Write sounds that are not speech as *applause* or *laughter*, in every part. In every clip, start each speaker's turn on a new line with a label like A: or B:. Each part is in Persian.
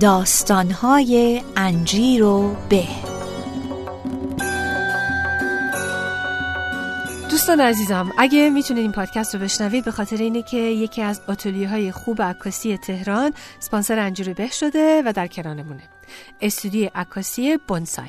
A: داستانهای انجیر و به.
B: دوستان عزیزم اگه می‌تونید این پادکست رو بشنوید به خاطر اینه که یکی از آتلیه های خوب عکاسی تهران سپانسر انجیر به شده و در کنارمونه. استودیو عکاسی بونسای.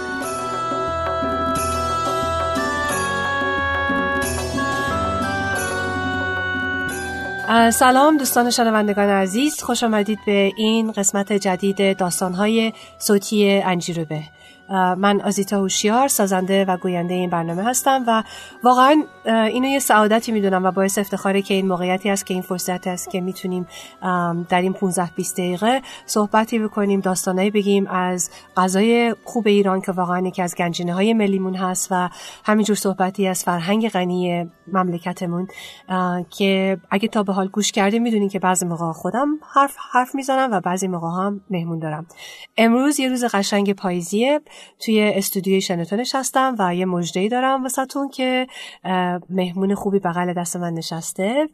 B: سلام دوستان شنوندگان عزیز خوش آمدید به این قسمت جدید داستانهای صوتی انجیروبه. من آزیتا هوشیار سازنده و گوینده این برنامه هستم و واقعا اینو یه سعادتی می‌دونم و باعث افتخاره که این موقعیتی است که این فرصت است که می‌تونیم در این 15 20 دقیقه صحبتی بکنیم داستانایی بگیم از غذای خوب ایران که واقعا یکی از گنجینه های ملیمون هست و همینجور صحبتی از فرهنگ غنی مملکتمون که اگه تا به حال گوش کردیم می‌دونین که بعضی موقع خودم حرف حرف می‌زنم و بعضی موقع هم مهمون دارم. امروز یه روز قشنگ پاییزیه. توی استودیوی شنوتونش هستم و یه مجدهی دارم واسهتون که مهمون خوبی بغل دست من نشسته.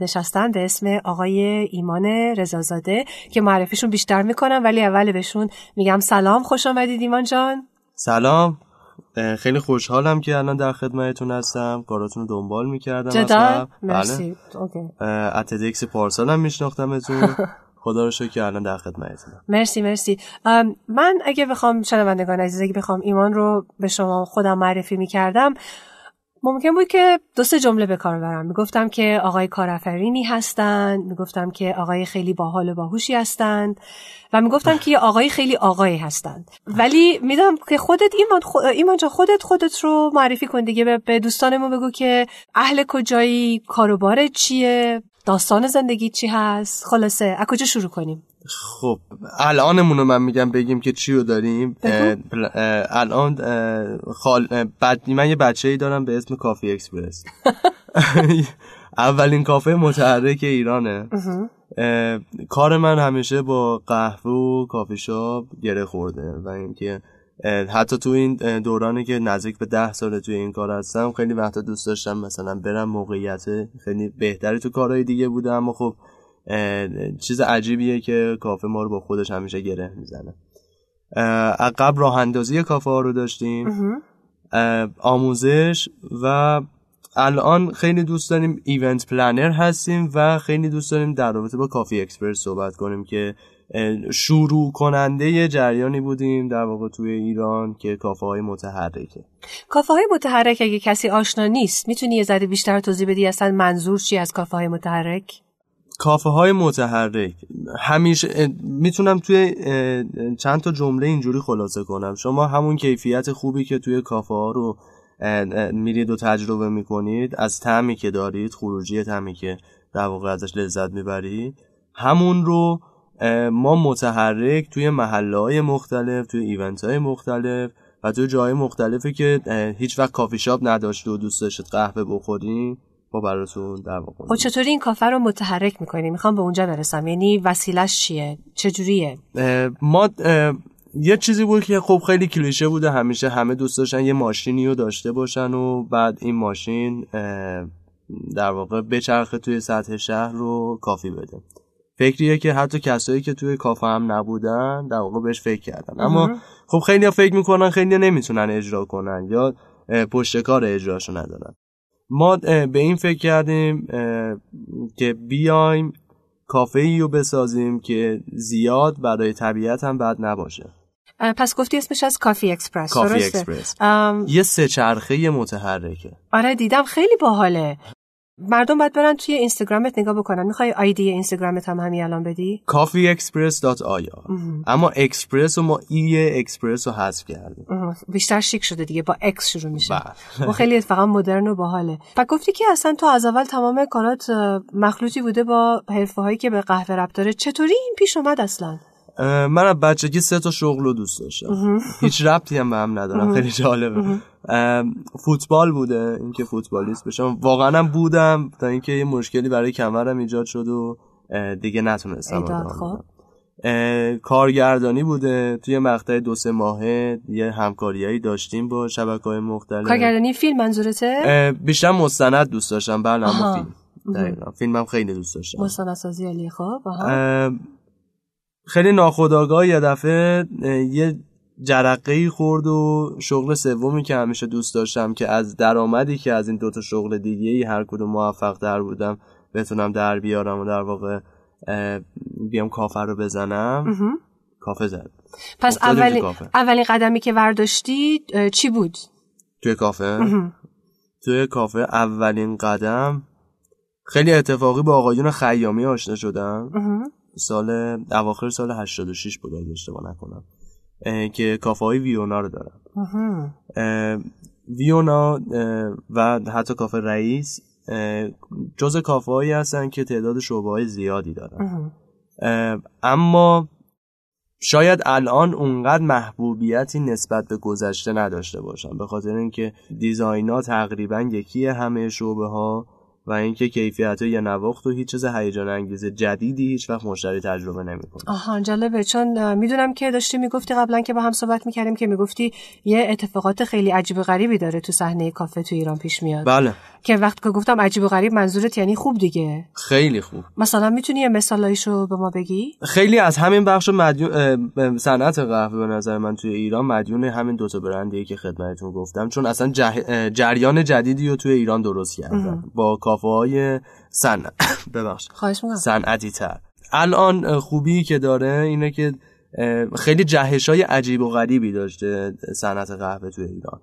B: نشستن به اسم آقای ایمان رزازاده که معرفیشون بیشتر می‌کنم ولی اول بهشون میگم سلام. خوش آمدید ایمان جان.
C: سلام. خیلی خوشحالم که الان در خدمتتون هستم. کاراتون رو دنبال می‌کردم
B: جدا مرسی.
C: بله. اتدکس پارسال هم میشناختمتون. *laughs* خدا رو شکر الان در خدمتتونم
B: مرسی مرسی. من اگه بخوام شنوندگان عزیز اگه بخوام ایمان رو به شما خودم معرفی می‌کردم ممکن بود که دو سه جمله به کار برم. می‌گفتم که آقای کارافرینی هستند می‌گفتم که آقای خیلی باحال و باهوشی هستند و می‌گفتم که آقای خیلی آقایی هستند. ولی میدم که خودت ایمان ایمان جا خودت خودت رو معرفی کن دیگه به دوستانمون بگو که اهل کجایی کاروبار چیه؟ داستان زندگی چی هست؟ خلاصه از کجا شروع کنیم؟
C: خب الانمون رو من میگم بگیم که چی رو داریم. الان خال... بد... من یه بچه ای دارم به اسم Coffee Express. *laughs* اولین کافه متحرک ایرانه. کار من همیشه با قهوه و کافی شاپ گره خورده و اینکه حتی تو این دورانی که نزدیک به ده ساله توی این کار هستم خیلی وقتا دوست داشتم مثلا برم موقعیت خیلی بهتری تو کارهای دیگه بوده اما خب چیز عجیبیه که کافه ما رو با خودش همیشه گره می‌زنه. قبل راه اندازی کافه ها رو داشتیم. آموزش و الان خیلی دوست داریم event planner هستیم و خیلی دوست داریم در رابطه با Coffee Express صحبت کنیم که شروع کننده جریانی بودیم در واقع توی ایران که کافه های متحرکه.
B: کافه های متحرک اگه کسی آشنا نیست می‌تونی یه ذره بیشتر توضیح بدی اصلا منظور چی از کافه های متحرک؟
C: کافه های متحرک. همیشه می‌تونم توی چند تا جمله اینجوری خلاصه کنم. شما همون کیفیت خوبی که توی کافه ها رو میرید و تجربه می‌کنید از تعمی که دارید خروجی تعمی که در واقع ازش لذت می‌برید همون رو ما متحرک توی محله های مختلف توی ایونت های مختلف و توی جای مختلفی که هیچ وقت کافی شاپ نداشت و دوست داشتید قهوه بخوریم ما براتون در واقع
B: خب چطوری این کافه رو متحرک می‌کنیم می‌خوام به اونجا برسم. یعنی وسیلش چیه؟ چجوریه؟
C: ما یه چیزی بود که خب خیلی کلیشه بوده. همیشه همه دوست داشتن یه ماشینی رو داشته باشن و بعد این ماشین در واقع بچرخه توی سطح شهر رو کافی بده. فکریه که حتی کسایی که توی کافه هم نبودن در واقع بهش فکر کردن. اما خب خیلی ها فکر می‌کنن خیلی نمی‌تونن اجرا کنن یا پشت کار اجراشو ندارن. ما به این فکر کردیم که بیایم کافه ای رو بسازیم که زیاد برای طبیعت هم بد نباشه.
B: پس گفتی اسمش از Coffee Express.
C: Coffee Express. یه سه چرخه متحرکه.
B: آره دیدم خیلی باحاله. مردم باید برن توی اینستاگرامت نگاه بکنن. می‌خوای آیدی اینستاگرامت هم همین الان بدی؟
C: coffeeexpress.aya اما اکسپرس و ما E Express رو حذف کردیم.
B: بیشتر شیک شده دیگه با X شروع میشه. و خیلی فقط مدرن و باحاله. و گفتی که اصلا تو از اول تمام کارات مخلوطی بوده با حرفه هایی که به قهوه ربط داره. چطوری این پیش اومد اصلا؟
C: من از بچگی سه تا شغل رو دوست داشتم. هیچ ربطی هم به هم ندارم. خیلی جالبه. فوتبال بوده. اینکه فوتبالیست بشم واقعا هم بودم تا اینکه یه مشکلی برای کمرم ایجاد شد و دیگه نتونستم ادامه
B: خب.
C: کارگردانی بوده. توی مقطع دو سه ماهه یه همکاریایی داشتیم با شبکه های مختلف.
B: کارگردانی فیلم منظورته؟
C: بیشتر مستند دوست داشتم. بله اما. فیلم. دقیقا. فیلمم خیلی دوست داشتم.
B: مستندسازی علی خب.
C: خیلی ناخداگاه یه دفعه یه جرقه ای خورد و شغل سومی که همیشه دوست داشتم که از درآمدی که از این دوتا شغل دیگه ای هر کدوم موفق در بودم بتونم در بیارم و در واقع بیام کافه رو بزنم. کافه زد
B: پس
C: کافه.
B: اولین قدمی که ورداشتی چی بود
C: توی کافه. توی کافه اولین قدم خیلی اتفاقی با آقایون خیامی آشنا شدم. سال اواخر سال 86 بود اگه اشتباه نکنم. که کافه های ویونا رو. اه، ویونا و حتی کافه رئیس جز کافه هایی هستن که تعداد شعبه های زیادی دارن. اما شاید الان اونقدر محبوبیتی نسبت به گذشته نداشته باشن به خاطر اینکه دیزاینا تقریبا یکیه همه شعبه ها و اینکه کیفیت یا نواخت و هیچ چیز هیجان انگیز جدیدی هیچ وقت مشتری تجربه نمی‌کنه.
B: آها جالبه. چون می‌دونم که داشتی می‌گفتی قبلا که با هم صحبت می‌کردیم که می‌گفتی یه اتفاقات خیلی عجیب و غریبی داره تو صحنه کافه تو ایران پیش میاد.
C: بله.
B: که وقتی که گفتم عجیب و غریب منظورت یعنی خوب دیگه؟
C: خیلی خوب.
B: مثلا می‌تونی یه مثالایشو به ما بگی؟
C: خیلی از همین بخش مدیون صنعت قهوه به نظر من توی ایران مدیون همین دوتا برندیه که خدمتتون گفتم. چون اصلا جه- جریان جدیدی رو توی ایران درست کردن. با کافه های صنعت ببخشید.
B: خواهش می‌کنم.
C: صنعتی تر الان خوبی که داره اینه که خیلی جهش های عجیب و غریبی داشته صنعت قهوه توی ایران.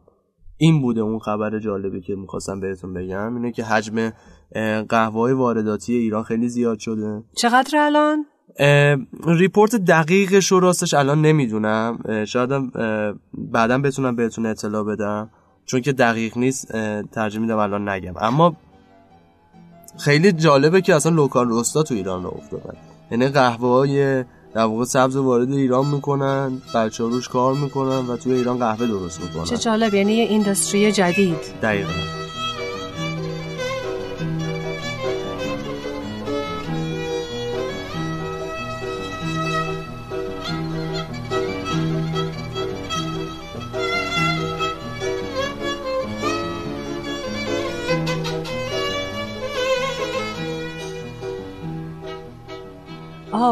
C: این بوده اون خبر جالبی که می‌خواستم بهتون بگم اینه که حجم قهوه های وارداتی ایران خیلی زیاد شده.
B: چقدر الان؟
C: report دقیقش رو راستش الان نمی‌دونم. اه، بعدا بتونم بهتون اطلاع بدم. چون که دقیق نیست ترجیح میدم الان نگم. اما خیلی جالبه که اصلا local roaster ا تو ایران رو افتادن. یعنی قهوه های در واقع سبز وارد ایران می‌کنن بچه روش کار می‌کنن و توی ایران قهوه درست
B: چه
C: می‌کنن
B: جالب یعنی یه اینداستری جدید.
C: دقیقا.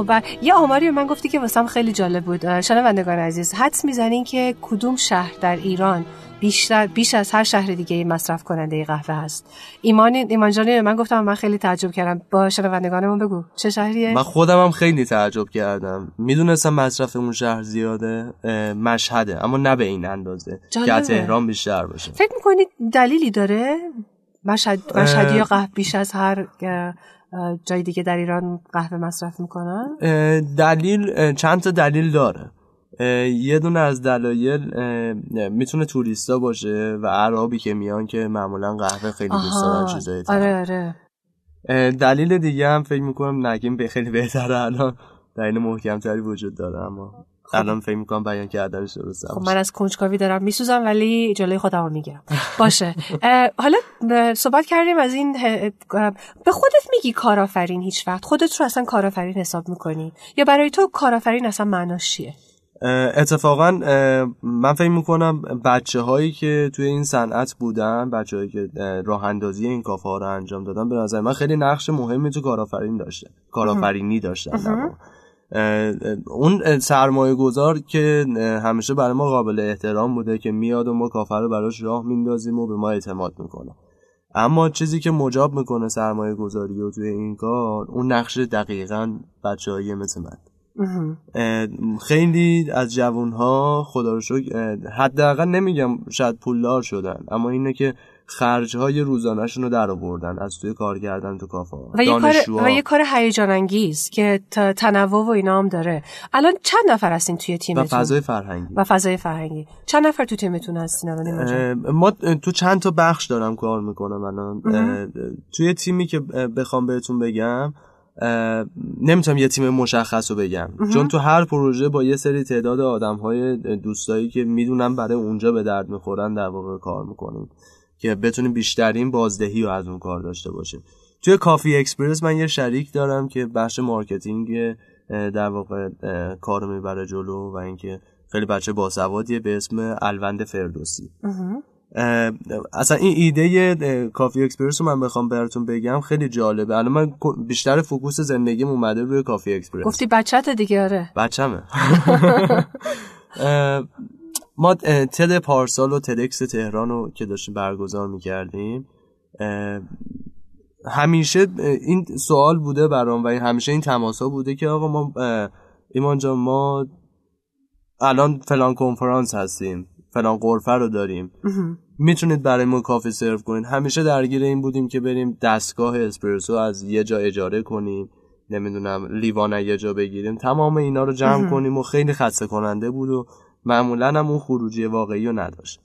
B: آها و یه آماری به من گفتی که واسم خیلی جالب بود. شنوندگان عزیز حدس می‌زنین که کدوم شهر در ایران بیشتر بیش از هر شهر دیگه مصرف کننده قهوه هست؟ ایمان ایمان جانی من گفتم من خیلی تعجب کردم. با شنوندگانمون بگو چه شهریه؟
C: من خودم هم خیلی تعجب کردم. می‌دونستم مصرف اون شهر زیاده اه، مشهده اما نه به این اندازه که از
B: جالبه.
C: تهران بیشتر باشه.
B: فکر می‌کنید دلیلی داره؟ مشهد مشهدی یا قهوه بیش از هر جای دیگه در ایران قهوه مصرف می‌کنن؟
C: دلیل چند تا دلیل داره. یه دونه از دلایل می‌تونه توریستا باشه و عربی که میان که معمولا قهوه خیلی دوست دارن چیزای
B: آره آره.
C: دلیل دیگه هم فکر می‌کنم نگیم به خیلی بهتره الان. دلیل محکمتری وجود داره اما الان فکر می‌کنم بیان کردنش درسته
B: خب من از کنجکاوی دارم میسوزم ولی جلوی خودم رو می‌گیرم. باشه. حالا صحبت کردیم از این به خودت میگی کارآفرین هیچ وقت. خودت رو اصلا کارآفرین حساب می‌کنی؟ یا برای تو کارآفرین اصلا معناش چیه؟
C: اتفاقا من فکر می‌کنم بچه هایی که توی این صنعت بودن بچه هایی که اه، راه اندازی این کافه ها رو انجام دادن به نظر من خیلی نقش مهمی تو کارآفرین داشته. کارآفرینی داشتن اون سرمایه گذار که همیشه برای ما قابل احترام بوده که میاد و ما کافه رو براش راه میندازیم و به ما اعتماد می‌کنه. اما چیزی که مجاب می‌کنه سرمایه گذاری و توی این کار اون نقش دقیقا بچه مثل من. خیلی از جوانها خدا رو شکر حداقل نمیگم شاید پولدار شدن اما اینه که خرجهای روزانهشون رو در آوردن از توی کار کردن تو کافه.
B: و یه کار. و یه کار هیجان انگیز که تنوع و اینا هم داره. الان چند نفر هستین توی
C: و
B: تیمتون؟
C: فضای فرهنگی.
B: و فضای فرهنگی. چند نفر تو تیمتون هستین الان
C: ما تو چند تا بخش دارم کار می‌کنم الان. توی تیمی که بخوام بهتون بگم نمی‌تونم یه تیم مشخص رو بگم. چون تو هر پروژه با یه سری تعداد آدم های دوستایی که می‌دونم برای اونجا به درد می‌خورن در واقع کار می‌کنیم. که بتونیم بیشترین بازدهی رو از اون کار داشته باشیم. توی Coffee Express من یه شریک دارم که بخش marketing در واقع کارو می‌بره جلو و اینکه خیلی بچه باسوادیه به اسم الوند فردوسی. اصلا این ایده Coffee Express رو من بخوام براتون بگم خیلی جالبه. الان من بیشتر focus زندگیم اومده روی Coffee Express.
B: گفتی بچت دیگه آره.
C: بچمه *laughs* ما TED پارسال و TEDx تهران رو که داشتیم برگزار می‌کردیم همیشه این سوال بوده برام و همیشه این تماس ها بوده که آقا ما ایمان جان ما الان فلان کنفرانس هستیم فلان قرفه رو داریم. می‌تونید برای ما کافی سرو کنید همیشه درگیر این بودیم که بریم دستگاه اسپرسو از یه جا اجاره کنیم نمی‌دونم لیوان یه جا بگیریم. تمام اینا رو جمع کنیم و خیلی خسته کننده بود و معمولا هم اون خروجی واقعی رو نداشت.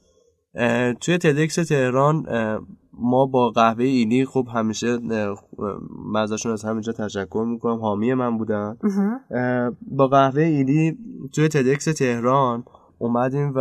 C: توی تدکس تهران ما با قهوه ایلی خب همیشه مزاشون از همینجا تشکر می‌کنم. حامی من بودن. با قهوه ایلی توی تدکس تهران اومدیم و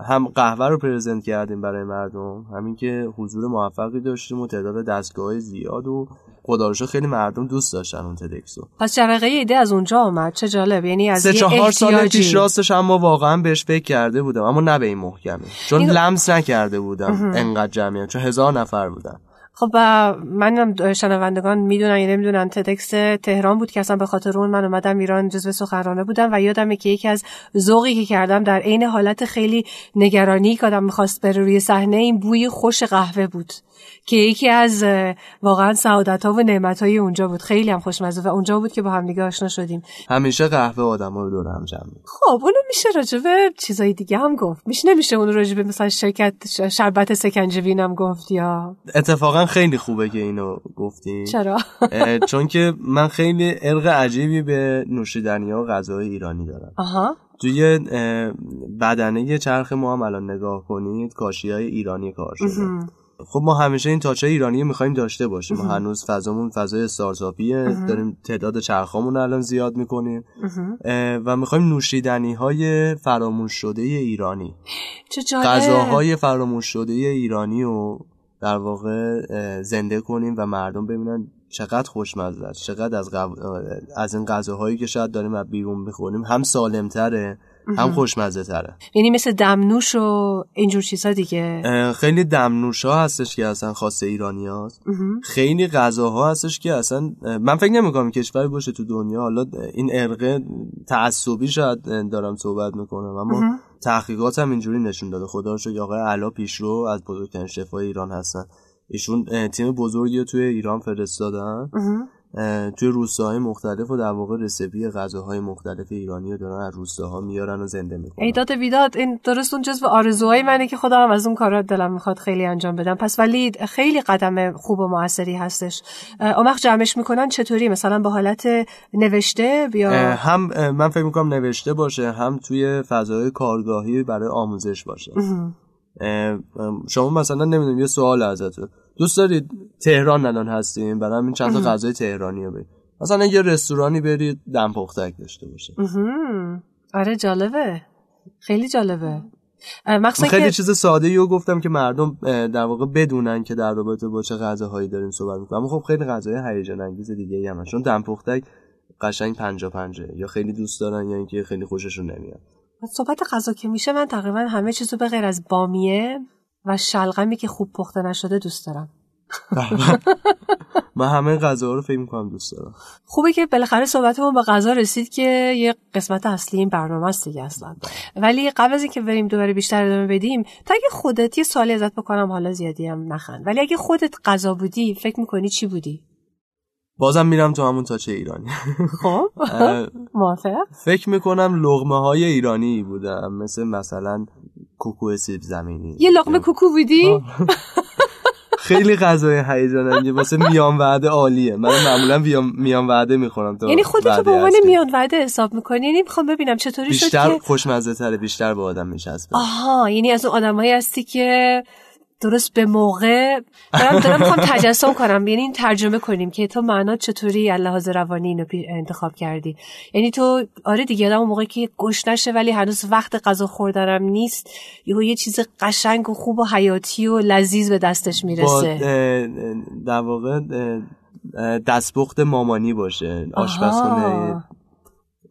C: هم قهوه رو پرزنت کردیم برای مردم همین که حضور موفقی داشتیم و تعداد دستگاه زیاد و خدا خیلی مردم دوست داشتن اون تدکسو
B: پس جرقه ایده از اونجا آمد چه جالب. یعنی از
C: سه چهار سال پیش راستش اما واقعا بهش فکر کرده بودم اما نه به این محکمه. چون این... لمس نکرده بودم انقدر جمعیت چون هزار نفر بودن.
B: خب منم شنوندگان می‌دونن یا نمی‌دونن تدکس تهران بود که اصلا به خاطر اون من اومدم ایران جزو سخنرانه بودم و یادمه که یکی از ذوقی که کردم در عین حالت خیلی نگرانی که آدم می‌خواست بره روی صحنه این بوی خوش قهوه بود که یکی از واقعا سعادت ها و نعمت های اونجا بود. خیلی هم خوشمزه و اونجا بود که با هم دیگه آشنا شدیم.
C: همیشه قهوه آدم رو دور هم جمع
B: خب اونو میشه راجبه چیزای دیگه هم گفت. میشه نمیشه اون راجبه مثلا شرکت شربت سکنجبین هم گفت یا
C: اتفاقا خیلی خوبه که اینو گفتی.
B: چرا؟
C: چون که من خیلی ارق عجیبی به نوشیدنی ها و غذاهای ایرانی دارم.
B: آها.
C: توی بدنه چرخ ما هم الان نگاه کنید کاشی های ایرانی کار شده. خب ما همیشه این تاچه ایرانی می‌خوایم داشته باشیم. ما هنوز فضامون فضای استارتاپیه داریم تعداد چرخامون الان زیاد می‌کنیم. و می‌خوایم نوشیدنی های فراموش شده ایرانی غذاهای فراموش شده ایرانی رو در واقع زنده کنیم و مردم ببینن چقدر خوشمزه است چقدر از, از این غذاهایی که شاید داریم از بیرون می‌خوریم هم سالمتره هم خوشمزه تره
B: یعنی مثل دمنوش و اینجور چیزها دیگه.
C: خیلی دمنوش ها هستش که اصلا خاص ایرانی هست خیلی غذاها هستش که اصلا من فکر نمی‌کنم کشوری باشه تو دنیا. حالا این ارقه تعصبی شاید دارم صحبت می‌کنم اما تحقیقات هم اینجوری نشون داده. خدا رو آقای علا پیشرو از بزرگترین شفای ایران هستن. ایشون تیم بزرگی رو توی ایران فرستادن. توی روستاهای مختلف و در واقع رسپی غذاهای مختلف ایرانی رو دارن از روستاها میارن و زنده می‌کنن.
B: ایداد ویداد این درست اون جزو آرزوهای منه که خودم از اون کارا دلم می‌خواد خیلی انجام بدم. پس ولی خیلی قدم خوب و موثری هستش. اون وقت جمعش می‌کنن چطوری؟ مثلا با حالت نوشته بیا
C: هم من فکر می‌کنم نوشته باشه هم توی فضای کارگاهی برای آموزش باشه. شما مثلا نمی‌دونم یه سوال ازتون دوست دارید تهران الان هستیم؟ برای همین چند تا غذای تهرانی رو برید مثلا یه رستورانی برید دم پختک داشته باشه
B: آره جالبه. خیلی جالبه.
C: خیلی چیز ساده ای گفتم که مردم در واقع بدونن که در رابطه با چه غذاهایی داریم صحبت می‌کنیم اما خب خیلی غذای هیجان انگیز دیگه ای هم چون دم پختک قشنگ پنجا پنجه یا خیلی دوست دارن یا اینکه خیلی خوششون نمیاد.
B: صحبت غذا که میشه من تقریبا همه چیزو به غیر از بامیه و شلغمی که خوب پخته نشده دوست دارم. *laughs*
C: من همه غذا رو فکر می‌کنم دوست دارم.
B: خوبه که بالاخره صحبتمون به غذا رسید که یه قسمت اصلی این برنامه است دیگه اصلا. ولی قبل از اینکه بریم دوباره بیشتر ادامه بدیم تا اگه خودت یه سوالی ازت بکنم حالا زیادی هم نخند. ولی اگه خودت غذا بودی فکر می‌کنی چی بودی؟
C: بازم میرم تو همون تاچه ایرانی. *laughs*
B: خب موافق
C: فکر می‌کنم لغمه های ایرانی بودم مثل مثلا کوکو سیب زمینی.
B: یه لغمه کوکو بودی؟
C: خیلی غذای هیجان انگیز واسه میان وعده عالیه. من معمولا میان وعده می‌خورم تو
B: یعنی خودت به عنوان میان وعده حساب می‌کنی؟ یعنی می‌خوام ببینم چطوری
C: شد بیشتر خوشمزه تره بیشتر به آدم میچسبه
B: آها یعنی از اون آدمایی هستی که درست به موقع. دارم دارم می‌خوام تجسم کنم. یعنی این ترجمه کنیم که تو معنا چطوری لحاظ روانی اینو انتخاب کردی. یعنی تو آره دیگه آدم موقعی که گوش نشه ولی هنوز وقت غذا خوردنم نیست یهو یه چیز قشنگ و خوب و حیاتی و لذیذ به دستش می‌رسه.
C: در واقع دستپخت مامانی باشه. آشپزخونه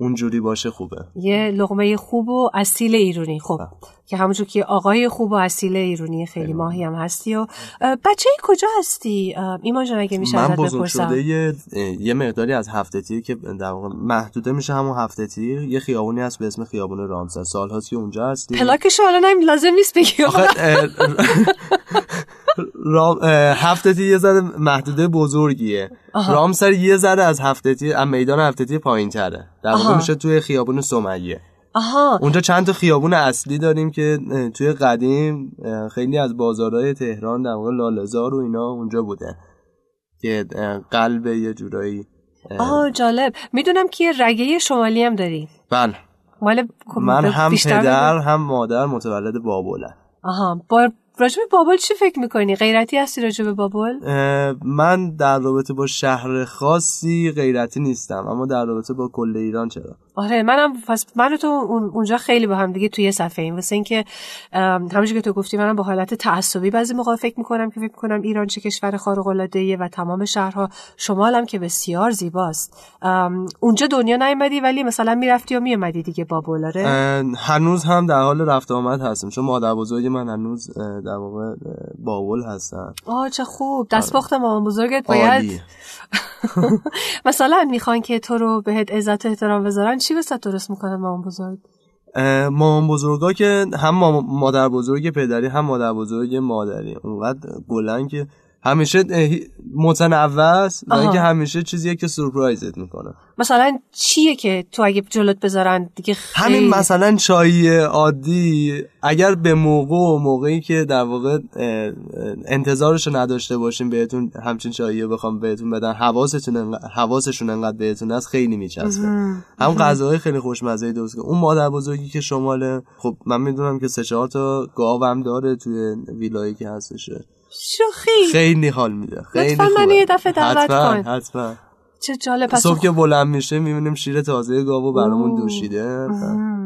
C: اونجوری باشه خوبه.
B: یه لغمه خوب و اصیل ایرونی. خب که همونجور که آقای خوب و اصیل ایرونی خیلی ماهی هم هستی و بچه ای کجا هستی؟ ایمان جان اگه میشه
C: من بزرگ شده یه, یه مقداری از هفته تیر که در واقع محدوده میشه همون هفته تیر یه خیابونی هست به اسم خیابون رامسر. سالهاست که اونجا هستی.
B: پلاکش حالا لازم نیست بگی. *laughs*
C: رام هفته یه ذره محدوده بزرگیه. رامسر یه ذره از هفته از میدان هفته پایین تره. در واقع میشه توی خیابون سمیه.
B: آها.
C: اونجا چند تا خیابون اصلی داریم که توی قدیم خیلی از بازارهای تهران در واقع لالزار و اینا اونجا بوده که قلب یه جورایی
B: آه جالب. می‌دونم که رگه شمالی هم داری.
C: بله.
B: مال
C: من هم پدر هم مادر متولد بابولن
B: آها. با راجب بابل چی فکر می‌کنی؟ غیرتی هستی راجب بابل؟
C: من در رابطه با شهر خاصی غیرتی نیستم اما در رابطه با کل ایران چرا
B: آره منم پس من تو اونجا خیلی با هم دیگه توی صفحه ایم. واسه اینکه همونجوری که تو گفتی منم با حالت تعصبی بعضی موقع فکر می‌کنم که فکر کنم ایران چه کشور خارق العاده و تمام شهرها شمالم که بسیار زیباست. اونجا دنیا نیومدی ولی مثلا می‌رفتی و میومدی دیگه بابل آره
C: هنوز هم در حال رفت آمد هستم. چون مادر بزرگ من هنوز در واقع بابل هستن.
B: آه چه خوب. دستپخت مامان بزرگت باید *laughs* *laughs* مثلا می‌خوان که تو رو بهت عزت احترام بذارن چی بسید درست می‌کنن مامان بزرگ؟
C: مامان بزرگا که هم مادر بزرگ پدری هم مادر بزرگ مادری. اونقدر گلن که همیشه متنوع است و اینکه همیشه چیزیه که سورپرایزت می‌کنه.
B: مثلا چیه که تو اگه جلوت بذارن؟ دیگه خیلی...
C: همین مثلا چای عادی اگر به موقع و موقعی که در واقع انتظارشو نداشته باشیم بهتون همچین چایی بخوام بهتون بدن حواستون حواسشون انقدر بهتون هست خیلی میچسبه. هم غذاهای خیلی خوشمزه درست اون مادر بزرگی که شماله خب من می‌دونم که سه چهار تا گاوم داره توی ویلایی که هستشه.
B: شوخی
C: خیلی. حال میده خیلی
B: لطفا من یه دفعه دعوت کن.
C: حتما.
B: چه جالب. پس
C: صبح که بلند میشه می‌بینیم شیر تازه گاوو برامون دوشیده.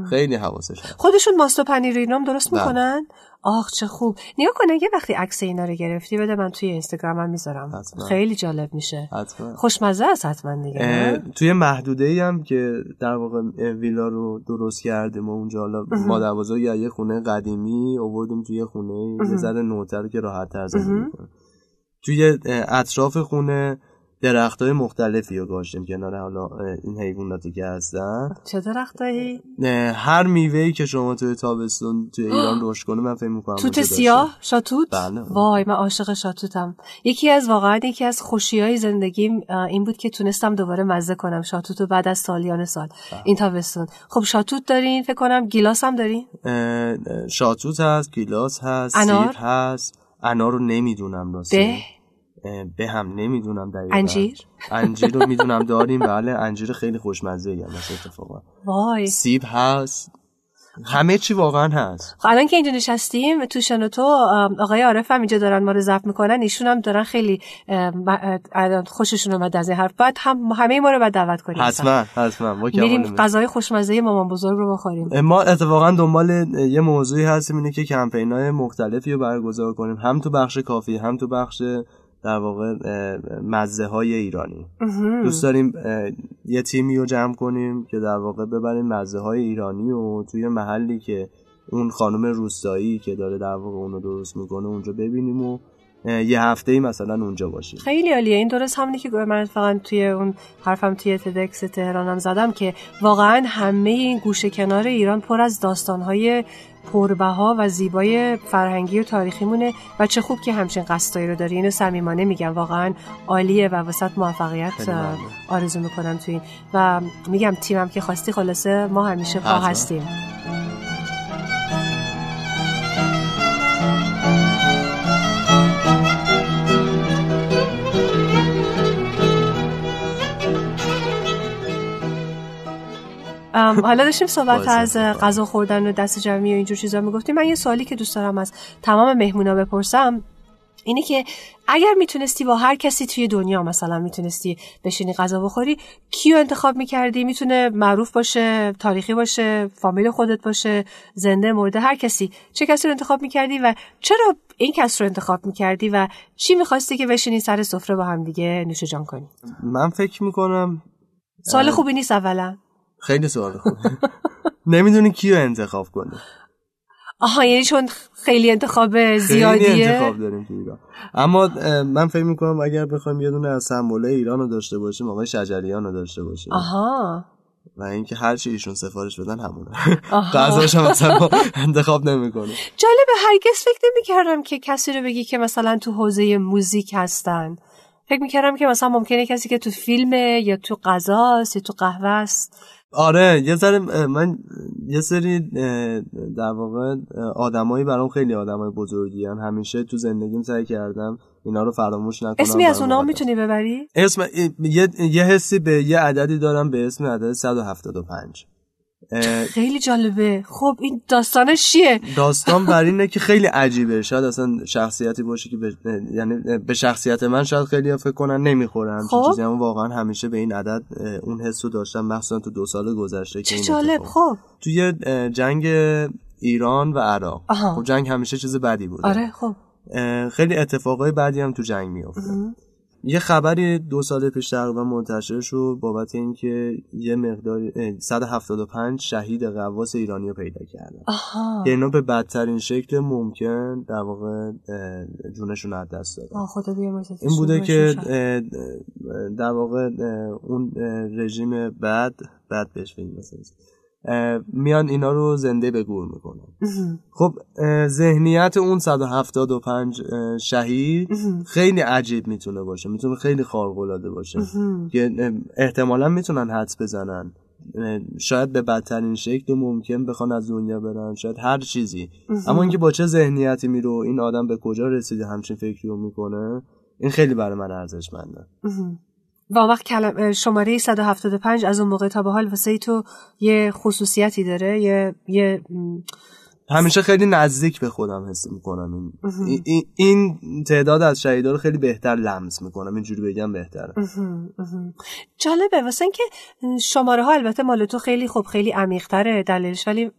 C: خیلی حواسش
B: خودشون ماستو پنیر اینام درست بله. می‌کنن؟ آخ چه خوب. نیا کنه یه وقتی عکس اینا رو گرفتی بده من توی اینستاگرامم می‌ذارم. خیلی جالب میشه.
C: حتما.
B: خوشمزه است حتما دیگه
C: توی محدوده ای هم که در واقع ویلا رو درست کردیم و اونجا حالا مادر بزرگ یه خونه قدیمی آوردیم توی خونه یه ذره نوتر که راحت تر زندگی توی اطراف خونه درخت های مختلفی رو گاشتیم کنار حالا این حیواناتی که هستن.
B: چه درختایی؟
C: هر میوهی که شما توی تابستون توی ایران رشد کنه من فکر می‌کنم
B: توت سیاه؟ شاتوت؟
C: بله.
B: وای من عاشق شاتوتم. یکی از واقعا یکی از خوشی های زندگیم این بود که تونستم دوباره مزه کنم. شاتوت رو بعد از سالیان سال. بله. این تابستون. خب شاتوت دارین؟ فکر کنم گیلاس هم دارین.
C: شاتوت هست گیلاس هست
B: انار؟
C: هست. انار رو نمی‌دونم راستی به هم نمی‌دونم دقیقا.
B: انجیر؟
C: انجیر رو *laughs* می‌دونم داریم. بله انجیر خیلی خوشمزه ای مثلا اتفاقا.
B: وای.
C: سیب هست. همه چی واقعا هست.
B: خب الان که اینجا نشستیم تو شنوتو آقای عارف هم اینجا دارن ما رو ضبط می‌کنن. ایشون هم دارن خیلی خوششون اومد از این حرف. بعد هم همه ما رو بعد دعوت کنیم.
C: حتما حتما.
B: میریم غذای خوشمزه مامان بزرگ رو بخوریم.
C: ما اتفاقا دنبال یه موضوعی هستیم اینه که کمپینای مختلفی رو برگزار کنیم. هم تو بخش کافی هم تو بخش در واقع مزه های ایرانی. دوست داریم یه تیمی رو جمع کنیم که در واقع ببریم مزه های ایرانی و توی محلی که اون خانم روستایی که داره در واقع اونو درست می‌کنه اونجا ببینیم و یه هفته ای مثلا اونجا باشیم. خیلی
B: عالیه. این درست همونی که من فقط توی اون حرفم توی تدکس تهرانم زدم که واقعا همه این گوشه کنار ایران پر از داستانهای پربها و زیبای فرهنگی و تاریخی مونه و چه خوب که همچین قصدایی رو داری. اینو صمیمانه میگم. واقعا عالیه و وسط موفقیت آرزو می‌کنم توی این. و میگم تیمم که خواستی خلاصه ما همیشه پا هستیم. حالا داشتیم صحبت از. غذا خوردن و دست جمعی و اینجور چیزا می‌گفتیم. من یه سوالی که دوست دارم از تمام مهمونا بپرسم اینه که اگر می‌تونستی با هر کسی توی دنیا مثلا می‌تونستی بشینی غذا بخوری کیو انتخاب می‌کردی؟ می‌تونه معروف باشه تاریخی باشه فامیل خودت باشه زنده مرده هر کسی. چه کسی رو انتخاب می‌کردی و چرا این کس رو انتخاب می‌کردی و چی می‌خواستی که بشینی سر سفره با هم دیگه نوش جان کنی؟
C: من فکر می‌کنم
B: سوال خوبی نیست اولا.
C: خیلی سوال خوب نمی‌دونی کیو انتخاب کنی.
B: آها یعنی چون خیلی انتخاب
C: خیلی
B: زیادیه؟
C: انتخاب داریم تو ایران. اما من فکر می‌کنم اگر بخوایم یه دونه از سمبوله ایران رو داشته باشیم آقای شجریان رو داشته باشیم.
B: آها.
C: و اینکه هر چی ایشون سفارش بدن همونه. غذاش *laughs* هم مثلا انتخاب نمی‌کنه
B: جالبه هرگز فکر نمی‌کردم که کسی رو بگی که مثلا تو حوزه موزیک هستن. فکر می‌کردم که مثلا ممکنه کسی که تو فیلمه یا تو غذاست یا تو قهوه است
C: آره یه ذره من یه سری در واقع آدمایی برام خیلی آدمای بزرگی هن. همیشه تو زندگیم سعی کردم اینا رو فراموش نکنم
B: اسمی از اونا. می‌تونی ببری؟
C: اسم یه, یه حسی به یه عددی دارم به اسم عدد 175 اه،
B: خیلی جالبه. خب این داستانش چیه؟
C: داستان *laughs* بر اینه که خیلی عجیبه. شاید اصلا شخصیتی باشه که به یعنی به شخصیت من شاید خیلی فکر کنن نمی‌خورن.
B: خب.
C: چیزی واقعا همیشه به این عدد اون حس رو داشتم مخصوصا تو دو سال گذشته که
B: جالب. خب.
C: توی جنگ ایران و عراق.
B: آها.
C: خب جنگ همیشه چیز بدی بوده.
B: آره خب.
C: خیلی اتفاقای بعدی هم تو جنگ میافته. یه خبری دو سال پیش تقریبا منتشر شد بابت اینکه یه مقدار اه، 175 شهید قواس ایرانی رو پیدا کردن.
B: آها.
C: که اینا به بدترین شکل ممکن در واقع جونشون از دست دادن. این بوده که در واقع اون رژیم بد بد بهش بگیم مثلا میان اینا رو زنده به گور می‌کنن. خب ذهنیت اون 175 اه، شهید. خیلی عجیب می‌تونه باشه می‌تونه خیلی خارق العاده باشه. که احتمالا می‌تونن حدس بزنن شاید به بدترین شکل ممکن بخوان از دنیا برن شاید هر چیزی اما اینکه با چه ذهنیتی میره این آدم به کجا رسیده همچین فکری رو می‌کنه این خیلی برای من ارزشمنده.
B: و اون وقت شماره 175 از اون موقع تا به حال واسه تو یه خصوصیتی داره یه یه
C: همیشه خیلی نزدیک به خودم حس می‌کنم. این این- این, تعداد از شهیدا رو خیلی بهتر لمس می‌کنم. اینجوری بگم بهتره.
B: جالبه. واسه اینکه شماره ها البته مال تو خیلی خوب خیلی عمیق تره دلیلش ولی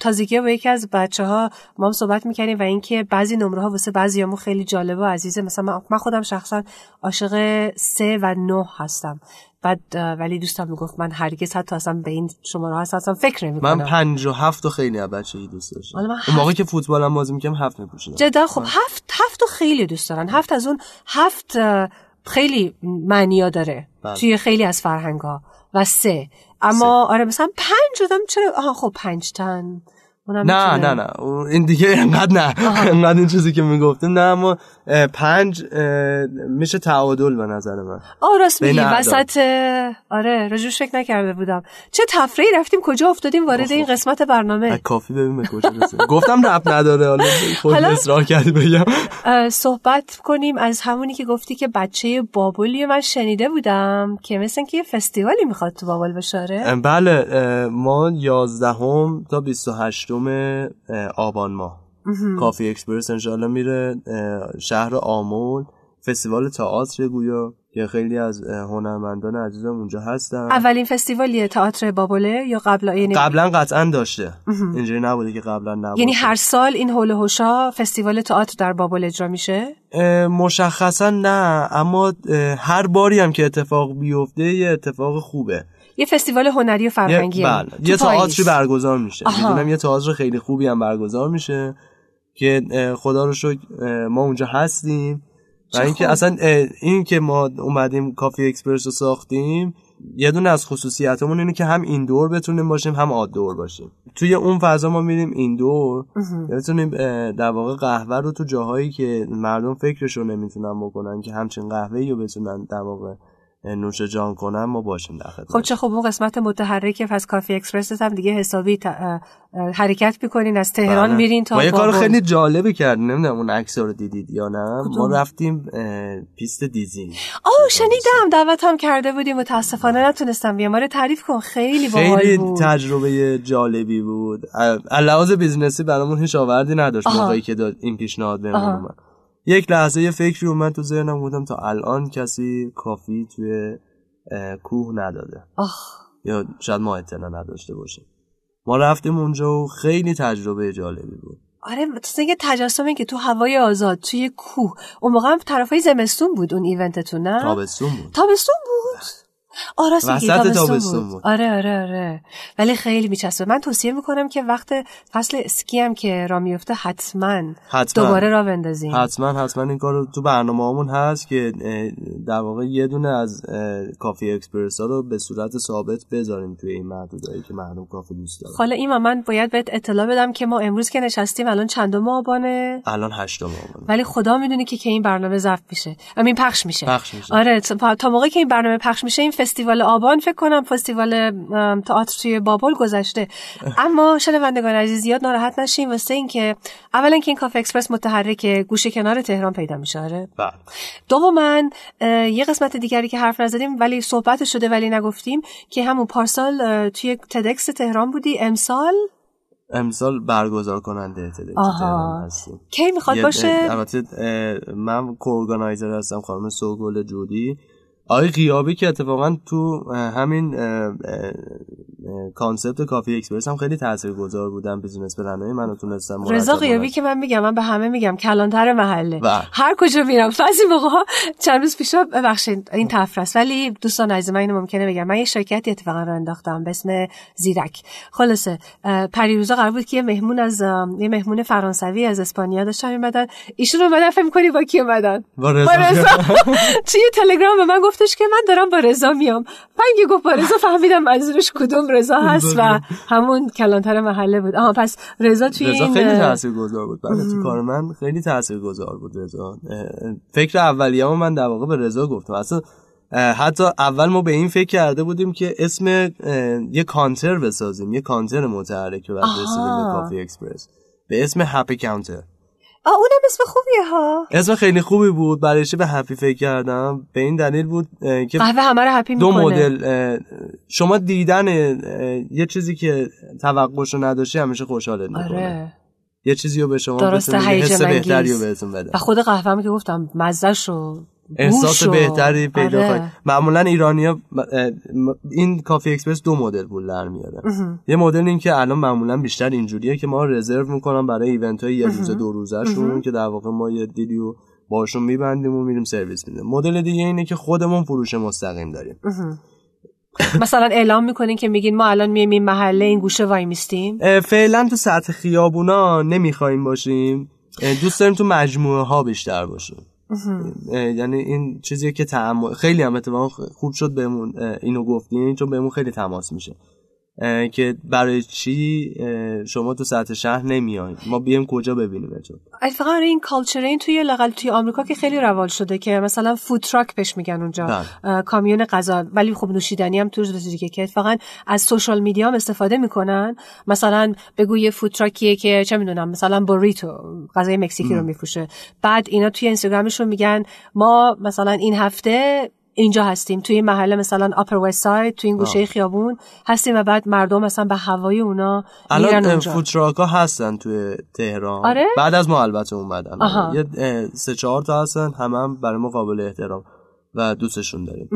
B: تازگی با یکی از بچه ها ما هم صحبت می‌کنیم و اینکه بعضی نمره ها واسه بعضی همون خیلی جالبه و عزیزه. مثلا من خودم شخصا عاشق سه و نه هستم. بعد ولی دوستم می‌گفت من هرگز حتی اصلا به این شماره ها اصلا فکر نمی
C: من پنج و هفت رو خیلی بچگی دوست داشتم.
B: حالا من
C: اون موقع که فوتبالم بازی می‌کردم هفت میپوشیدم.
B: جدا خب هفت هفت خیلی دوست دارن. هفت از اون هفت خیلی معنیا داره
C: بله.
B: توی خیلی از فرهنگ ها و سه. اما آره مثلا پنج آدم چرا؟ آها خب پنج تن.
C: نه. نه نه. این دیگه انقدر نه. انقدر این چیزی که می‌گفتیم. نه اما پنج میشه تعادل به نظر من.
B: آه راست میگی. وسط آره راجوش فکر نکرده بودم. چه تفریحی رفتیم کجا افتادیم وارد این قسمت برنامه؟
C: کافی ببین به کجا رسید گفتم رب نداره. حالا *laughs* خود اصرار کردی بگم.
B: صحبت کنیم از همونی که گفتی که بچه بابلی من شنیده بودم که مثل اینکه یه فستیوالی می‌خواد تو بابل بشاره.
C: بله ما یازدهم تا 28 آبان ماه. کافی اکسپرس انشالله میره شهر آمول. فستیوال تئاتر گویا که خیلی از هنرمندان عزیزم اونجا هستن.
B: اولین فستیوالیه تئاتر بابله یا قبل یعنی
C: قبلا قطعا داشته. اینجوری نبوده که قبلا نبوده
B: یعنی هر سال این هول هوشا فستیوال تئاتر در بابل اجرا میشه؟
C: مشخصا نه اما هر باری هم که اتفاق بیفته یه اتفاق خوبه.
B: یه فستیوال هنری و فرهنگی
C: بله. یه. تئاتری برگزار میشه. می‌دونم یه تئاتر خیلی خوبی هم برگزار میشه که خدا رو شکر ما اونجا هستیم و اینکه. اصلا این که ما اومدیم Coffee Express رو ساختیم یه دونه از خصوصیاتمون اینه که هم indoor بتونیم باشیم هم outdoor باشیم توی اون فضا ما میریم indoor بتونیم اه، در واقع قهوه رو تو جاهایی که مردم فکرشو نمی‌تونن بکنن که همچین قهوه‌ای رو بتونن در واقع نوش جان کنن ما باشیم در خدمت
B: خب چه خوب اون قسمت متحرک پس Coffee Express هم دیگه حسابی ت- حرکت می‌کنین از تهران
C: بله.
B: میرین تا
C: ما یه کار. خیلی جالبی کردیم نمی‌دونم اون عکس رو دیدید یا نه ما؟ رفتیم پیست دیزین
B: آه شنیدم دعوت هم کرده بودیم متاسفانه نتونستم بیام آره تعریف کن خیلی باحال
C: خیلی
B: بود
C: تجربه جالبی بود لحاظ business ی برامون هیچ آوردی نداشت. موقعی که داد این پیشنهاد بهمون. اومد یک لحظه یه فکری اومد تو ذهنم بودم تا الان کسی coffee توی کوه نداده.
B: آخ.
C: یا شاید ما اطلاع نداشته باشیم. ما رفتیم اونجا و خیلی تجربه جالبی بود.
B: آره مثلا یه تجسمی که تو هوای آزاد توی کوه. اون موقع هم طرفای زمستون بود اون event تون نه؟
C: تابستون بود.
B: تابستون میگی
C: وسط
B: تابستون, بود.
C: بود.
B: آره آره آره. ولی خیلی میچسبه. من توصیه می‌کنم که وقت فصل اسکی هم که را میفته حتما
C: حتما.
B: دوباره را بندازیم.
C: حتما حتما. این کار تو برنامه همون هست که در واقع یه دونه از Coffee Express ها رو به صورت ثابت بذاریم توی این محدودایی که مردم coffee دوست دارن.
B: حالا ایمان من باید بهت اطلاع بدم که ما امروز که نشستیم الان چندم آبانه
C: الان هشتم آبان
B: ولی خدا می‌دونی که که این برنامه ضبط میشه. امین پخش میشه.
C: پخش میشه.
B: آره تا تا موقعی که این برنامه پخش میشه این فستیوال آبان فکر کنم فستیوال تئاتر توی بابل گذشته. اما شنوندگان عزیز زیاد ناراحت نشین. واسه اینکه اولا که این کافه اکسپرس متحرک گوشه کنار تهران پیدا میشه. آره.
C: بله.
B: دوما اه، یه قسمت دیگری که حرف نزدیم ولی صحبت شده ولی نگفتیم که همون پارسال توی TEDx تهران بودی. امسال؟
C: امسال برگزار کننده. تهران هستیم.
B: کی می‌خواد باشه؟
C: البته من co-organizer هستم خانم سوگل جودی آقای غیابی که اتفاقا تو همین concept Coffee Express هم خیلی تاثیرگذار بودن business برنامه منو تونستم
B: رضا غیابی که من میگم من به همه میگم کلانتر محله.
C: بله.
B: هر کجا میرم بعضی موقع چند روز پیش ببخشید این تفر است ولی دوستان عزیز من اینو ممکنه بگم. من یه شرکتی اتفاقا رو انداختم به اسم زیرک. خلاصه پریروزا قرار بود که یه مهمون از یه مهمون فرانسوی از اسپانیا داشتن میمدن ایشون اومدن فکر می‌کنی با کی اومدن؟
C: با رضا
B: توی تلگرام به من گفتش که من دارم با رضا میام. من که گفت با رضا فهمیدم منظورش کدوم رضا هست و همون کلانتر محله بود. آها پس رضا توی
C: رضا
B: این
C: خیلی تاثیرگذار بود. بله تو کار من خیلی تاثیرگذار بود رضا. فکر اولیه‌مو من در واقع به رضا گفتم. اصلا حتی اول ما به این فکر کرده بودیم که اسم یه کانتر بسازیم یه کانتر متحرک رو بعد. رسیدیم به Coffee Express. به اسم Happy Counter
B: آه اونم اسم خوبیه ها.
C: اسم خیلی خوبی بود. برای چی به happy فکر کردم. به این دلیل بود که
B: قهوه همه رو happy
C: دو مدل شما دیدن یه چیزی که توقعش رو نداشتی همیشه خوشحالت می‌کنه.
B: آره.
C: یه چیزی رو به شما
B: درسته،
C: حس بهتری رو. بهتون بده
B: و خود قهوه هم که گفتم مزهش و
C: احساس بهتری پیدا
B: آره.
C: کنید معمولا ایرانیا این Coffee Xpress دو مدل پول در میاره. یه مدل این که الان معمولا بیشتر اینجوریه که ما رزرو می‌کنم برای event های یه روزه دو روزه شون که در واقع ما یه deal ی رو باشون میبندیم و میریم سرویس میدیم. مدل دیگه اینه که خودمون فروش مستقیم داریم.
B: مثلا اعلام می‌کنین که میگین ما الان میایم این محله این گوشه وای میستیم.
C: فعلا تو سطح خیابونا نمی‌خوایم باشیم. دوست داریم تو مجموعه ها بیشتر باشیم. یعنی این چیزیه که تعامل خیلی هم اتفاقا خوب شد بهمون اینو گفتین چون بهمون خیلی تماس میشه. که برای چی شما تو سطح شهر نمیاین ما بیایم کجا ببینیم
B: اتفاقا آره این culture این توی لاقل توی آمریکا که خیلی روال شده که مثلا food truck بهش میگن اونجا
C: بله.
B: کامیون غذا ولی خب نوشیدنی هم توش دیگه که اتفاقا از social media هم استفاده می‌کنن. مثلا بگو یه food truck یه که چه می‌دونم مثلا بوریتو غذای مکزیکی رو میفروشه. بعد اینا توی اینستاگرامشون میگن ما مثلا این هفته اینجا هستیم. توی محله مثلا Upper West Side توی این گوشه خیابون هستیم و بعد مردم مثلا به هوای اونا
C: الان
B: اونجا.
C: food truck ها هستن توی تهران.
B: آره؟
C: بعد از ما البته اومدن.
B: آها.
C: یه سه چهار تا هستن همه هم برای ما قابل احترام و دوستشون داریم.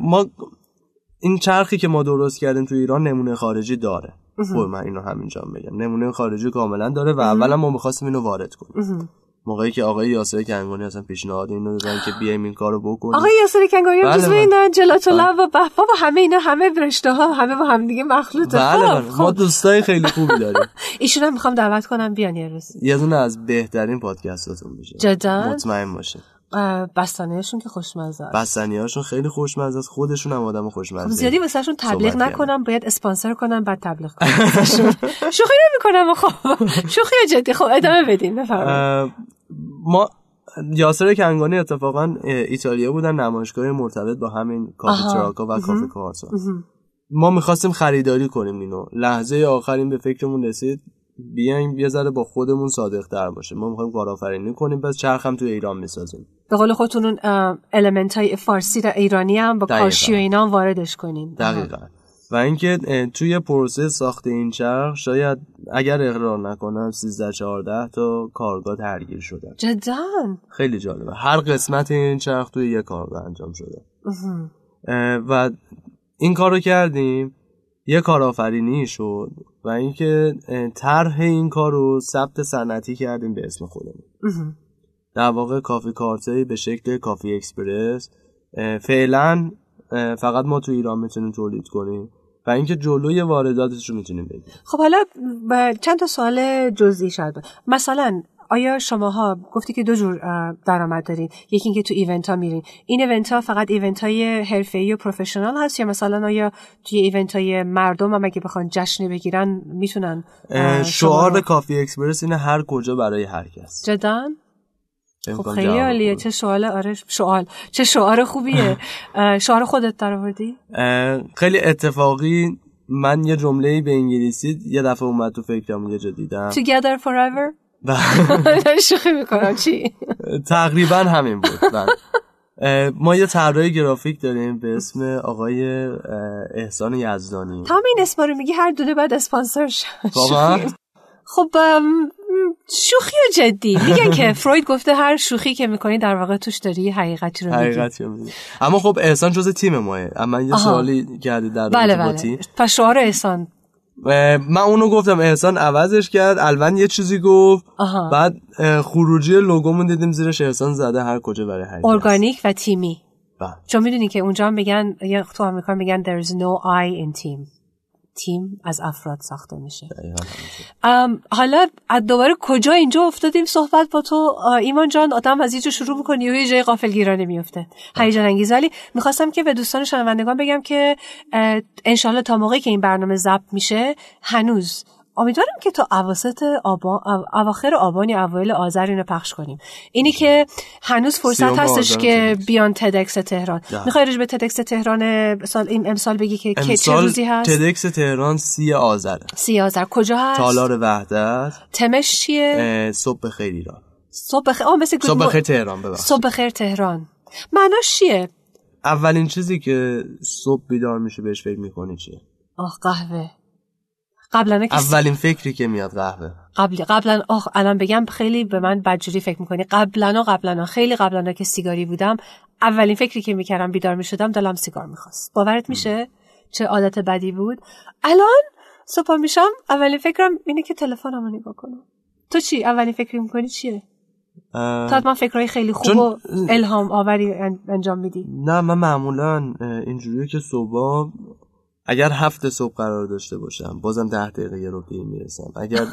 C: ما این چرخی که ما درست کردیم توی ایران نمونه خارجی داره. خب من اینو همینجا هم بگم نمونه خارجی کاملا داره و اولا ما می‌خواستیم اینو وارد کنیم. موقعی که آقای یاسر کنگانی اصلا پیشنهاد اینو دادن که بیایم این کارو بکنیم.
B: آقای یاسر کنگاری هم
C: بله،
B: جزو
C: بله.
B: اینا جلات لب و بهبا و همه اینا همه رشته ها همه با هم دیگه مخلوطه.
C: بله
B: خب
C: بله. ما
B: خب.
C: دوستای خیلی خوبی داریم. *laughs*
B: ایشون هم می‌خوام دعوت کنم بیان یه روز.
C: یه دونه از بهترین پادکستاتون میشه
B: جدا؟
C: مطمئن باشین.
B: اه، بستانهشون که خوشمزه است.
C: بستنی هاشون خیلی خوشمزه است. خودشون هم آدم خوشمزه
B: خب زیادی واسهشون تبلیغ نکنم باید اسپانسر کنم بعد تبلیغ کنم. *laughs* شوخی نمی‌کنم خب شوخی جدی. خب ادامه بدین بفرمایید.
C: ما یاسر کنگانی اتفاقا ایتالیا بودن نمایشگاه مرتبط با همین کافی. تراکا و. کافی کارسا ما می‌خواستیم خریداری کنیم اینو لحظه آخرین به فکرمون رسید. بیایم یه ذره با خودمون صادق تر باشه ما می‌خوایم کارآفرینی کنیم پس چرخ هم تو ایران می‌سازیم.
B: به قول خودتون اون المنت های فارسی و ایرانی هم با. کاشی و اینا واردش کنین.
C: دقیقا. و اینکه توی پروسه ساخت این چرخ شاید اگر اقرار نکنم 13 14 تا کارگاه درگیر شدن.
B: جدا؟
C: خیلی جالبه. هر قسمت این چرخ توی یه کارگاه انجام شده. و این کار رو کردیم. یه کارآفرینی شد و اینکه طرح این کار رو ثبت صنعتی کردیم به اسم خودمون. در واقع coffee cart ایی به شکل Coffee Xpress فعلا فقط ما تو ایران می‌تونیم تولید کنیم و اینکه جلوی وارداتش رو می‌تونیم بگیریم
B: خب حالا چند تا سوال جزئی باشه. مثلا آیا شماها گفتی که دو جور درآمد دارین؟ یکی اینکه تو event ها میرین. این event ها فقط event های حرفه‌ای و professional هست یا مثلا آیا توی event های مردم هم اگه بخوان جشن بگیرن می‌تونن
C: شعار کافی اکسپرس اینه هر کجا برای هر کس.
B: جدا؟ خب خیلی عالیه. چه سوال آره سوال. چه شعار خوبیه. *laughs* شعار خودت در آوردی؟
C: اه، خیلی اتفاقی. من یه جمله به انگلیسی یه دفعه اومد تو فکرم یه جا دیدم.
B: Together forever
C: و *laughs*
B: شوخی می‌کنم چی؟
C: تقریبا همین بود بله. ما یه طراح گرافیک داریم به اسم آقای احسان یزدانی.
B: تمام این اسما رو میگی هر دونه بعد اسپانسر شد خب شوخی و جدی. میگن که *laughs* فروید گفته هر شوخی که می‌کنی در واقع توش داری حقیقتی رو میگی.
C: حقیقتی رو میگی. اما خب احسان جز تیم ماه. اما یه. سوالی کردی در
B: بله بله.
C: تیم.
B: پس شعار احسان
C: من اونو گفتم احسان عوضش کرد الان یه چیزی گفت
B: آها
C: بعد خروجی لوگومون دیدیم زیرش احسان زده هر کجا برای هر.
B: ارگانیک و تیمی
C: بله.
B: چون می‌دونی که اونجا میگن یا تو آمریکا میگن there is no I in team تیم از افراد ساخته میشه. حالا از دوباره کجا اینجا افتادیم صحبت با تو؟ ایمان جان آدم از اینجا شروع و یه جای غافل گیرانه میفته هیجان انگیز ولی می‌خواستم که به دوستان شنوندگان بگم که انشالله تا موقعی که این برنامه ضبط میشه هنوز امیدوارم که تا اواسط آبان او- اواخر آبان یا اوایل آذر اینو پخش کنیم. اینی که هنوز فرصت هستش
C: آذر
B: که. بیان تدکس تهران. می‌خوای راجع به تدکس تهران سال این امسال بگی که که چه
C: امسال
B: روزی هست؟
C: تدکس تهران سی آذره
B: سی آذر. کجا هست؟
C: تالار وحدت.
B: تمش چیه؟
C: صبح خیر ایران.
B: صبح بخیر آه مثل
C: صبح
B: گود
C: خیر تهران ببخشید.
B: صبح خیر تهران. معناش چیه؟
C: اولین چیزی که صبح بیدار میشه بهش فکر می‌کنی چیه؟
B: آه قهوه. قبلا
C: اولین فکری که میاد قهوه.
B: قبل قبلا آه الان بگم خیلی به من بدجوری فکر می‌کنی. قبلا قبلا خیلی قبلا که سیگاری بودم اولین فکری که می‌کردم بیدار می‌شدم دلم سیگار می‌خواست. باورت میشه چه عادت بدی بود؟ الان صبح میشم اولین فکرم اینه که تلفنمو نگاه کنم. تو چی؟ اولین فکری می‌کنی چیه؟
C: اه،
B: تا من فکرهای خیلی خوب
C: چون-
B: و الهام آوری ان- انجام میدی.
C: نه من معمولا اینجوریه که صبح اگر هفت صبح قرار داشته باشم بازم ده دقیقه یه رو پیر می‌رسم. اگر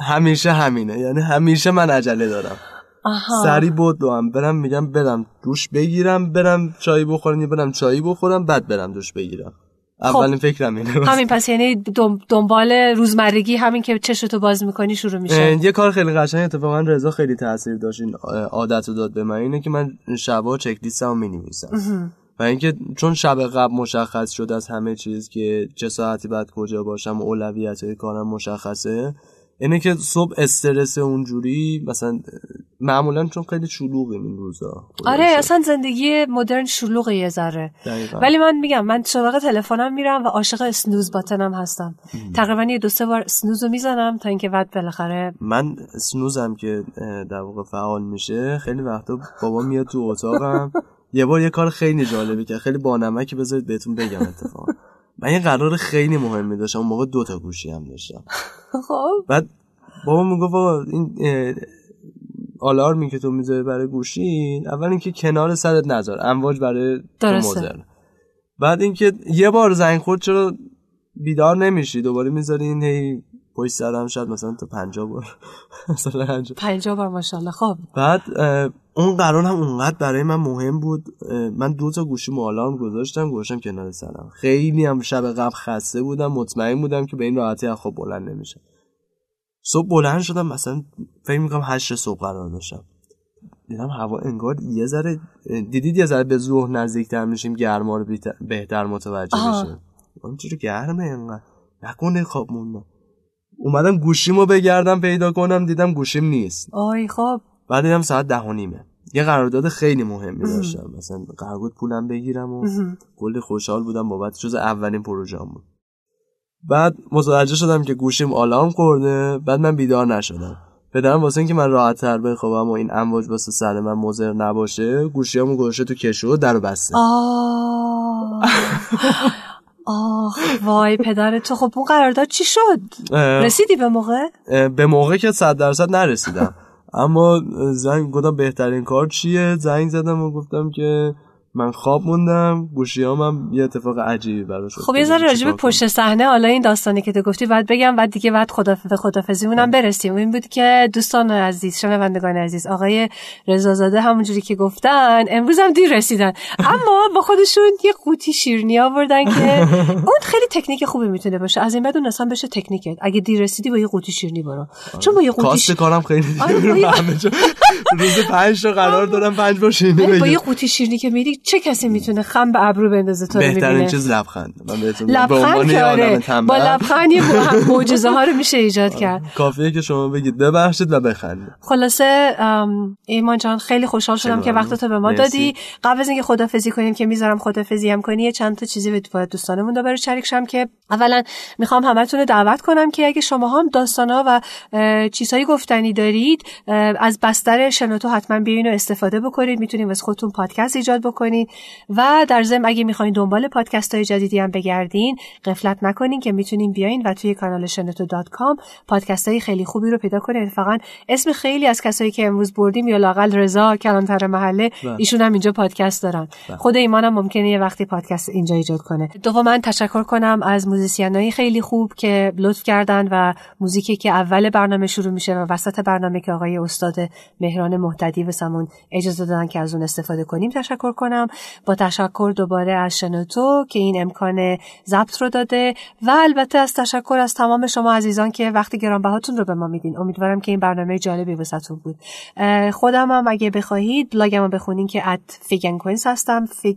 C: همیشه همینه یعنی همیشه من عجله دارم.
B: آها.
C: سری بود هم برم میگم برم دوش بگیرم برم چای بخورم یا برم چایی بخورم بعد برم دوش بگیرم. اولین فکرم اینه.
B: خب. همین پس یعنی دنبال روزمرگی همین که چشتو باز می‌کنی شروع میشه.
C: یه کار خیلی قشنگ اتفاقا رضا خیلی تاثیر داشت این عادت رو داد به من اینه که من شبا چک لیستمو می‌نویسم و اینکه چون شب قبل مشخص شد از همه چیز که چه ساعتی بعد کجا باشم و اولویت های کارم مشخصه اینه که صبح استرس اونجوری مثلا معمولا چون خیلی شلوغیم این روزا.
B: آره
C: شکر.
B: اصلا زندگی مدرن شلوغ یه ذره.
C: دقیقاً.
B: ولی من میگم من سراغ تلفنم میرم و عاشق اسنوز باتنم هستم. تقریبا یه دو سه بار اسنوز رو می‌زنم تا اینکه بعد بالاخره
C: من سنوزم که در واقع فعال میشه. خیلی وقتا بابا میاد تو اتاقم. *laughs* یه بار یه کار خیلی جالبی که خیلی بانمکی بذارید بهتون بگم اتفاقا. من یه قرار خیلی مهمی داشتم. اون موقع دو تا گوشی هم داشتم.
B: خب.
C: بعد بابا می‌گفت بابا این آلارمی که تو می‌ذاری برای گوشی اول اینکه کنار سرت نذار. امواج برای. مضر بعد اینکه یه بار زنگ خورد چرا بیدار نمیشی؟ دوباره می‌ذاری این هی پشت سرم شاید مثلا تا پنجاه بار. *laughs* مثلا پنجاه.
B: پنجاه بار ماشاءالله. خب.
C: بعد اون قرار هم اونقدر برای من مهم بود. من دو تا گوشی آلارم گذاشتم گذاشتم کنار سرم. خیلی هم شب قبل خسته بودم مطمئن بودم که به این راحتی از خواب بلند نمیشه صبح بلند شدم مثلا فکر می‌کنم هشت صبح قرار داشتم. دیدم هوا انگار یه ذره دیدید یه ذره به ظهر نزدیکتر میشیم گرما رو بهتر متوجه بشیم چرا گرمه اینقدر نکنه خواب موندم. اومدم گوشیمو بگردم پیدا کنم دیدم گوشیم نیست.
B: آی خب.
C: بعد دیدم ساعت ده و نیمه. یه قرارداد خیلی مهمی داشتم. مثلا قرار بود پولم بگیرم و کلی خوشحال بودم بابت جز اولین پروژه‌ام بود. بعد متوجه شدم که گوشیم آلارم خورده. بعد من بیدار نشدم. پدرم واسه اینکه من راحت تر بخوابم و این امواج واسه سر من مضر نباشه گوشیامو گذاشته تو کشو در بسته.
B: آه. وای پدر تو. خب اون قرارداد چی شد؟ رسیدی به موقع؟
C: به موقع که صد درصد نرسیدم. اما زنگ گفتم بهترین کار چیه؟ زنگ زدم و گفتم که من خواب موندم گوشیامم یه اتفاق عجیبی براش
B: خب یه ذره راجع به پشت صحنه حالا این داستانی که تو گفتی بعد بگم بعد دیگه بعد خدا به خدافظیمونم برسیم. این بود که دوستان عزیز شنوندگان عزیز آقای رضازاده همونجوری که گفتن امروز هم دیر رسیدن. اما با خودشون یه قوطی شیرنی آوردن که *laughs* اون خیلی تکنیک خوبی می‌تونه باشه. از این بعد اون اصلا بشه تکنیکت. اگه دیر رسیدی با یه قوطی شیرنی برو. چون با یه قوطی
C: کاست کارم خیلی *laughs* روز 5 تا قرار دارم 5 با شیرینی
B: با یه قوطی شیرنی که میری چه کسی می‌تونه خم به ابرو بندازه تو
C: بهترین چیز لبخند. من بهتون
B: لبخند که آره. با لبخند یه *laughs* معجزه ها رو میشه ایجاد کرد.
C: کافیه که شما بگید. ببخشید و بخندید.
B: خلاصه ایمان جان خیلی خوشحال شدم که وقت به ما دادی. قبل از اینکه خدافظی کنیم که می‌ذارم خدافظی هم کنی چند تا چیزی به دوستانمون دوباره شریک شم که اولا می‌خوام همتون رو دعوت کنم که اگه شما هم داستانا و چیزهایی گفتنی دارید از بستر شنوتو حتما بیاین و استفاده بکنید. می‌تونید واسه خودتون پادکست ایجاد بکنید و در ضمن اگه می‌خواین دنبال پادکست های جدیدی هم بگردین غفلت نکنین که می‌تونین بیاین و توی کانال شنوتو dot com پادکست های خیلی خوبی رو پیدا کنید اتفاقا اسم خیلی از کسایی که امروز بردیم یا لاقل رضا کلانتر محله بله. ایشون هم اینجا پادکست دارن. بله. خود ایمانم ممکنه یه وقتی پادکست اینجا ایجاد کنه. دوم من تشکر کنم از musician ای خیلی خوب که لطف کردن و موزیکی که اول برنامه شروع میشه و وسط برنامه که آقای استاد مهران مهتدی وسمون اجازه دادن که از اون استفاده کنیم. تشکر کنم. با تشکر دوباره از شنوتو که این امکان ضبط رو داده و البته از تشکر از تمام شما عزیزان که وقتی گرانبهاتون رو به ما میدین. امیدوارم که این برنامه جالبی واسهتون بود. خودم هم اگه بخواهید بلاگم رو بخونین که at fig هستم. fig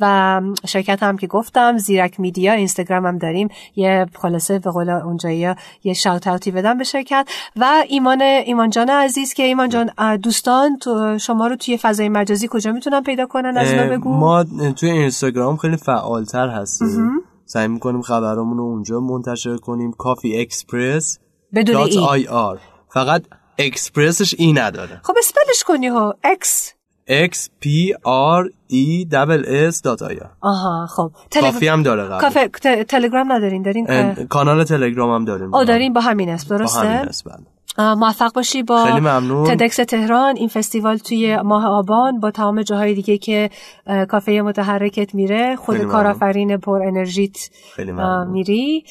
B: و شرکت هم که گفتم زیرک میدیا اینستاگرام هم داریم. یه خلاصه به قول اونجایی یه shout-out ی بدم به شرکت. و ایمان ایمان جان عزیز که ایمان جان دوستان تو شما رو توی فضای مجازی کجا می‌تونن پیدا کنن از بگو.
C: ما توی اینستاگرام خیلی فعالتر هستیم. سعی می‌کنیم خبرامون رو اونجا منتشر کنیم. Coffee Xpress
B: بدون
C: E. آره. فقط Xpress ش E نداره.
B: خب spell ش کنی ها. X
C: X P R E S dot
B: آها خب.
C: کافی هم داره قبل
B: کافه تلگرام ندارین؟ دارین
C: کانال تلگرام هم داریم.
B: آ دارین. با همین اسم درسته با همین اسم بله. موفق باشی با
C: خیلی ممنون.
B: تدکس تهران. این فستیوال توی ماه آبان با تمام جاهای دیگه که کافه متحرکت میره خود کارآفرین پر انرژیت
C: خیلی
B: میری.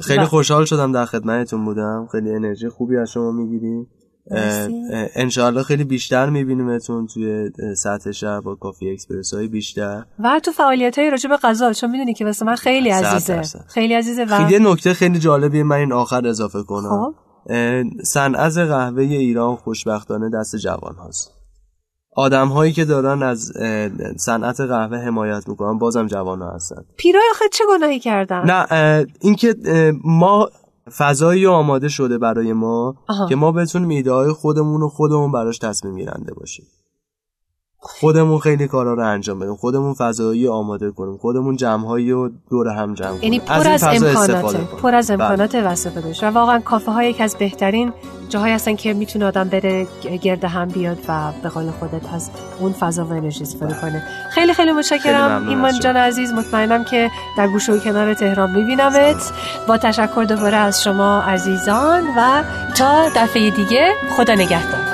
C: خیلی خوشحال شدم در خدمتتون بودم. خیلی انرژی خوبی از شما می‌گیری انشاءالله خیلی بیشتر میبینیمتون توی سطح شهر با کافی اکسپرس های بیشتر.
B: و تو فعالیت های راجب غذا چون می‌دونی که واسه من خیلی عزیزه. خیلی عزیزه و
C: خیلی نکته خیلی جالبی من این آخر اضافه کنم. خب. صنعت قهوه ایران خوشبختانه دست جوان هاست. آدم هایی که دارن از صنعت قهوه حمایت می‌کنن بازم جوان ها هستن.
B: پیرای خود چه گناهی کردن؟
C: نه اینکه ما فضایی آماده شده برای ما که ما بتونیم ایده های خودمون و خودمون براش تصمیم گیرنده باشیم. خودمون خیلی کارا رو انجام بدیم. خودمون فضایی آماده کنیم. خودمون جمعهایی رو دور هم جمع
B: کنیم. یعنی پر از, از امکانات. پر از امکانات و استفاده و واقعا کافه های یکی از بهترین جاهایی هستن که می‌تونه آدم بره گرد هم بیاد و به قول خودت از اون فضا و انرژی استفاده کنه. خیلی خیلی متشکرم. ایمان جان عزیز مطمئنم که در گوشه و کنار تهران میبینمت. با تشکر دوباره از شما عزیزان و تا دفعه دیگه خدا نگهدار.